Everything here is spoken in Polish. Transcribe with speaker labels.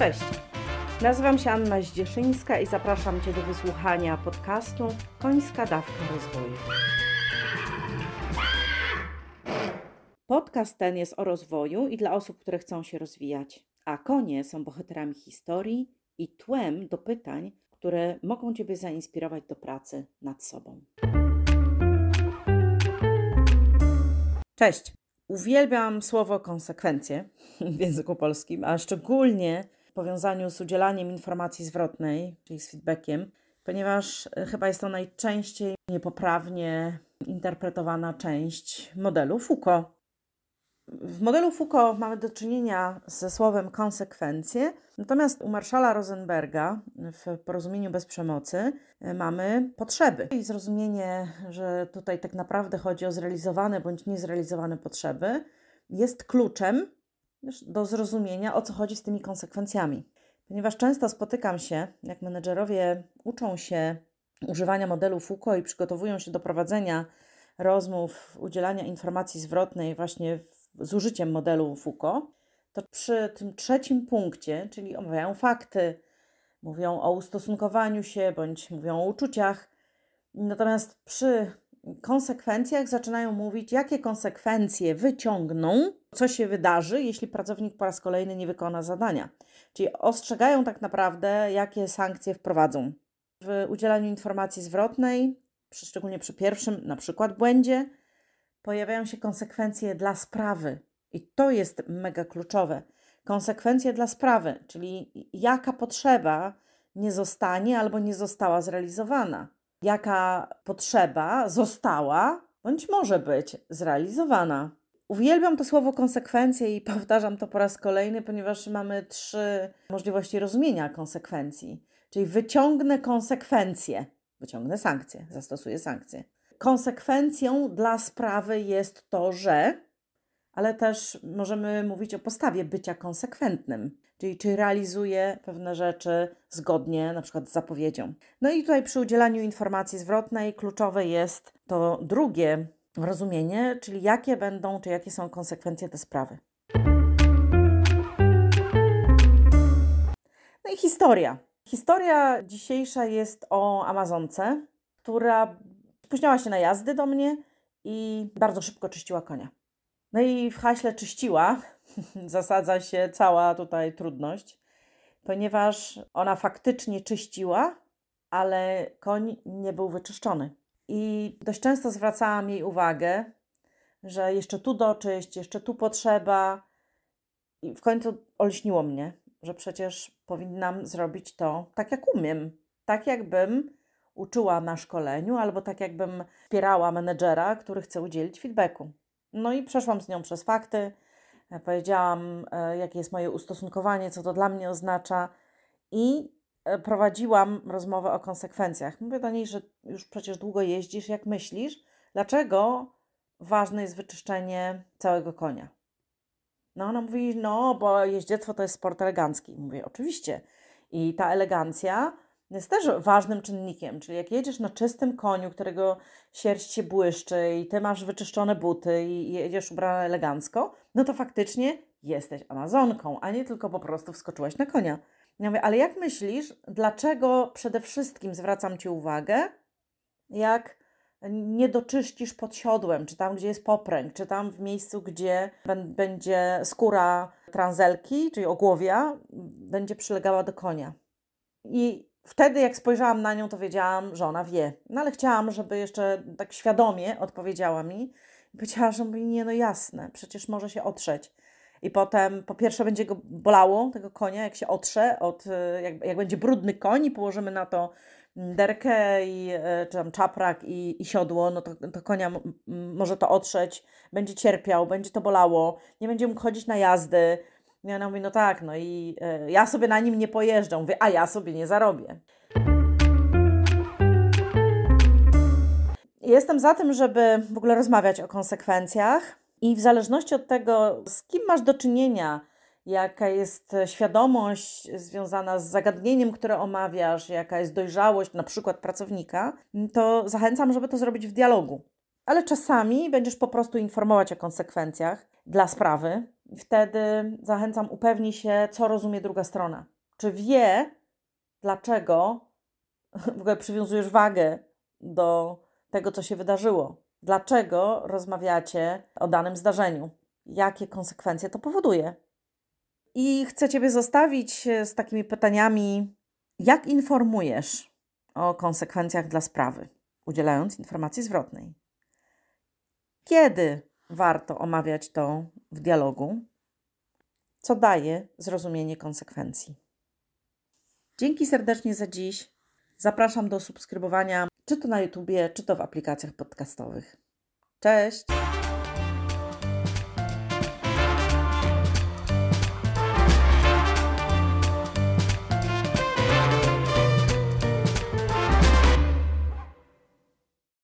Speaker 1: Cześć. Nazywam się Anna Zdzieszyńska i zapraszam Cię do wysłuchania podcastu Końska Dawka Rozwoju. Podcast ten jest o rozwoju i dla osób, które chcą się rozwijać, a konie są bohaterami historii i tłem do pytań, które mogą Ciebie zainspirować do pracy nad sobą. Cześć. Uwielbiam słowo konsekwencje w języku polskim, a szczególnie w powiązaniu z udzielaniem informacji zwrotnej, czyli z feedbackiem, ponieważ e, chyba jest to najczęściej niepoprawnie interpretowana część modelu Foucault. W modelu Foucault mamy do czynienia ze słowem konsekwencje, natomiast u Marszala Rosenberga w porozumieniu bez przemocy e, mamy potrzeby i zrozumienie, że tutaj tak naprawdę chodzi o zrealizowane bądź niezrealizowane potrzeby, jest kluczem do zrozumienia, o co chodzi z tymi konsekwencjami. Ponieważ często spotykam się, jak menedżerowie uczą się używania modelu Foucault i przygotowują się do prowadzenia rozmów, udzielania informacji zwrotnej właśnie z użyciem modelu Foucault, to przy tym trzecim punkcie, czyli omawiają fakty, mówią o ustosunkowaniu się bądź mówią o uczuciach, natomiast przy konsekwencjach zaczynają mówić, jakie konsekwencje wyciągną, co się wydarzy, jeśli pracownik po raz kolejny nie wykona zadania. Czyli ostrzegają tak naprawdę, jakie sankcje wprowadzą. W udzielaniu informacji zwrotnej, szczególnie przy pierwszym, na przykład błędzie, pojawiają się konsekwencje dla sprawy. I to jest mega kluczowe. Konsekwencje dla sprawy, czyli jaka potrzeba nie zostanie albo nie została zrealizowana. Jaka potrzeba została bądź może być zrealizowana. Uwielbiam to słowo konsekwencje i powtarzam to po raz kolejny, ponieważ mamy trzy możliwości rozumienia konsekwencji. Czyli wyciągnę konsekwencje, wyciągnę sankcje, zastosuję sankcje konsekwencją dla sprawy jest to, że, ale też możemy mówić o postawie bycia konsekwentnym, czyli czy realizuje pewne rzeczy zgodnie na przykład z zapowiedzią. No i tutaj przy udzielaniu informacji zwrotnej kluczowe jest to drugie rozumienie, czyli jakie będą, czy jakie są konsekwencje tej sprawy. No i historia. Historia dzisiejsza jest o Amazonce, która Spóźniała się na jazdy do mnie i bardzo szybko czyściła konia. No i w haśle czyściła zasadza się cała tutaj trudność, ponieważ ona faktycznie czyściła, ale koń nie był wyczyszczony. I dość często zwracałam jej uwagę, że jeszcze tu doczyść, jeszcze tu potrzeba. I w końcu olśniło mnie, że przecież powinnam zrobić to tak, jak umiem. Tak, jakbym uczyła na szkoleniu, albo tak jakbym wspierała menedżera, który chce udzielić feedbacku. No i przeszłam z nią przez fakty, e, powiedziałam, e, jakie jest moje ustosunkowanie, co to dla mnie oznacza i e, prowadziłam rozmowę o konsekwencjach. Mówię do niej, że już przecież długo jeździsz, jak myślisz, dlaczego ważne jest wyczyszczenie całego konia? No ona mówi, no bo jeździectwo to jest sport elegancki. Mówię, oczywiście. I ta elegancja jest też ważnym czynnikiem, czyli jak jedziesz na czystym koniu, którego sierść się błyszczy i ty masz wyczyszczone buty i jedziesz ubrana elegancko, no to faktycznie jesteś Amazonką, a nie tylko po prostu wskoczyłaś na konia. Ja mówię, ale jak myślisz, dlaczego przede wszystkim zwracam Ci uwagę, jak nie doczyścisz pod siodłem, czy tam, gdzie jest popręg, czy tam w miejscu, gdzie będzie skóra transelki, czyli ogłowia, będzie przylegała do konia. I Wtedy, jak spojrzałam na nią, to wiedziałam, że ona wie. No ale chciałam, żeby jeszcze tak świadomie odpowiedziała mi. Powiedziała, że mówi, nie, no jasne, przecież może się otrzeć. I potem po pierwsze będzie go bolało, tego konia, jak się otrze, od, jak, jak będzie brudny koń i położymy na to derkę i, e, czy tam czaprak i, i siodło, no to, to konia może to otrzeć, będzie cierpiał, będzie to bolało, nie będzie mógł chodzić na jazdy, i ona mówi, no tak, no i y, ja sobie na nim nie pojeżdżę. Mówię, a ja sobie nie zarobię. Jestem za tym, żeby w ogóle rozmawiać o konsekwencjach i w zależności od tego, z kim masz do czynienia, jaka jest świadomość związana z zagadnieniem, które omawiasz, jaka jest dojrzałość na przykład pracownika, to zachęcam, żeby to zrobić w dialogu. Ale czasami będziesz po prostu informować o konsekwencjach dla sprawy, Wtedy zachęcam, upewnij się, co rozumie druga strona. Czy wie, dlaczego w ogóle przywiązujesz wagę do tego, co się wydarzyło? Dlaczego rozmawiacie o danym zdarzeniu? Jakie konsekwencje to powoduje? I chcę Ciebie zostawić z takimi pytaniami: jak informujesz o konsekwencjach dla sprawy, udzielając informacji zwrotnej? Kiedy warto omawiać to w dialogu? Co daje zrozumienie konsekwencji? Dzięki serdecznie za dziś. Zapraszam do subskrybowania, czy to na YouTubie, czy to w aplikacjach podcastowych. Cześć!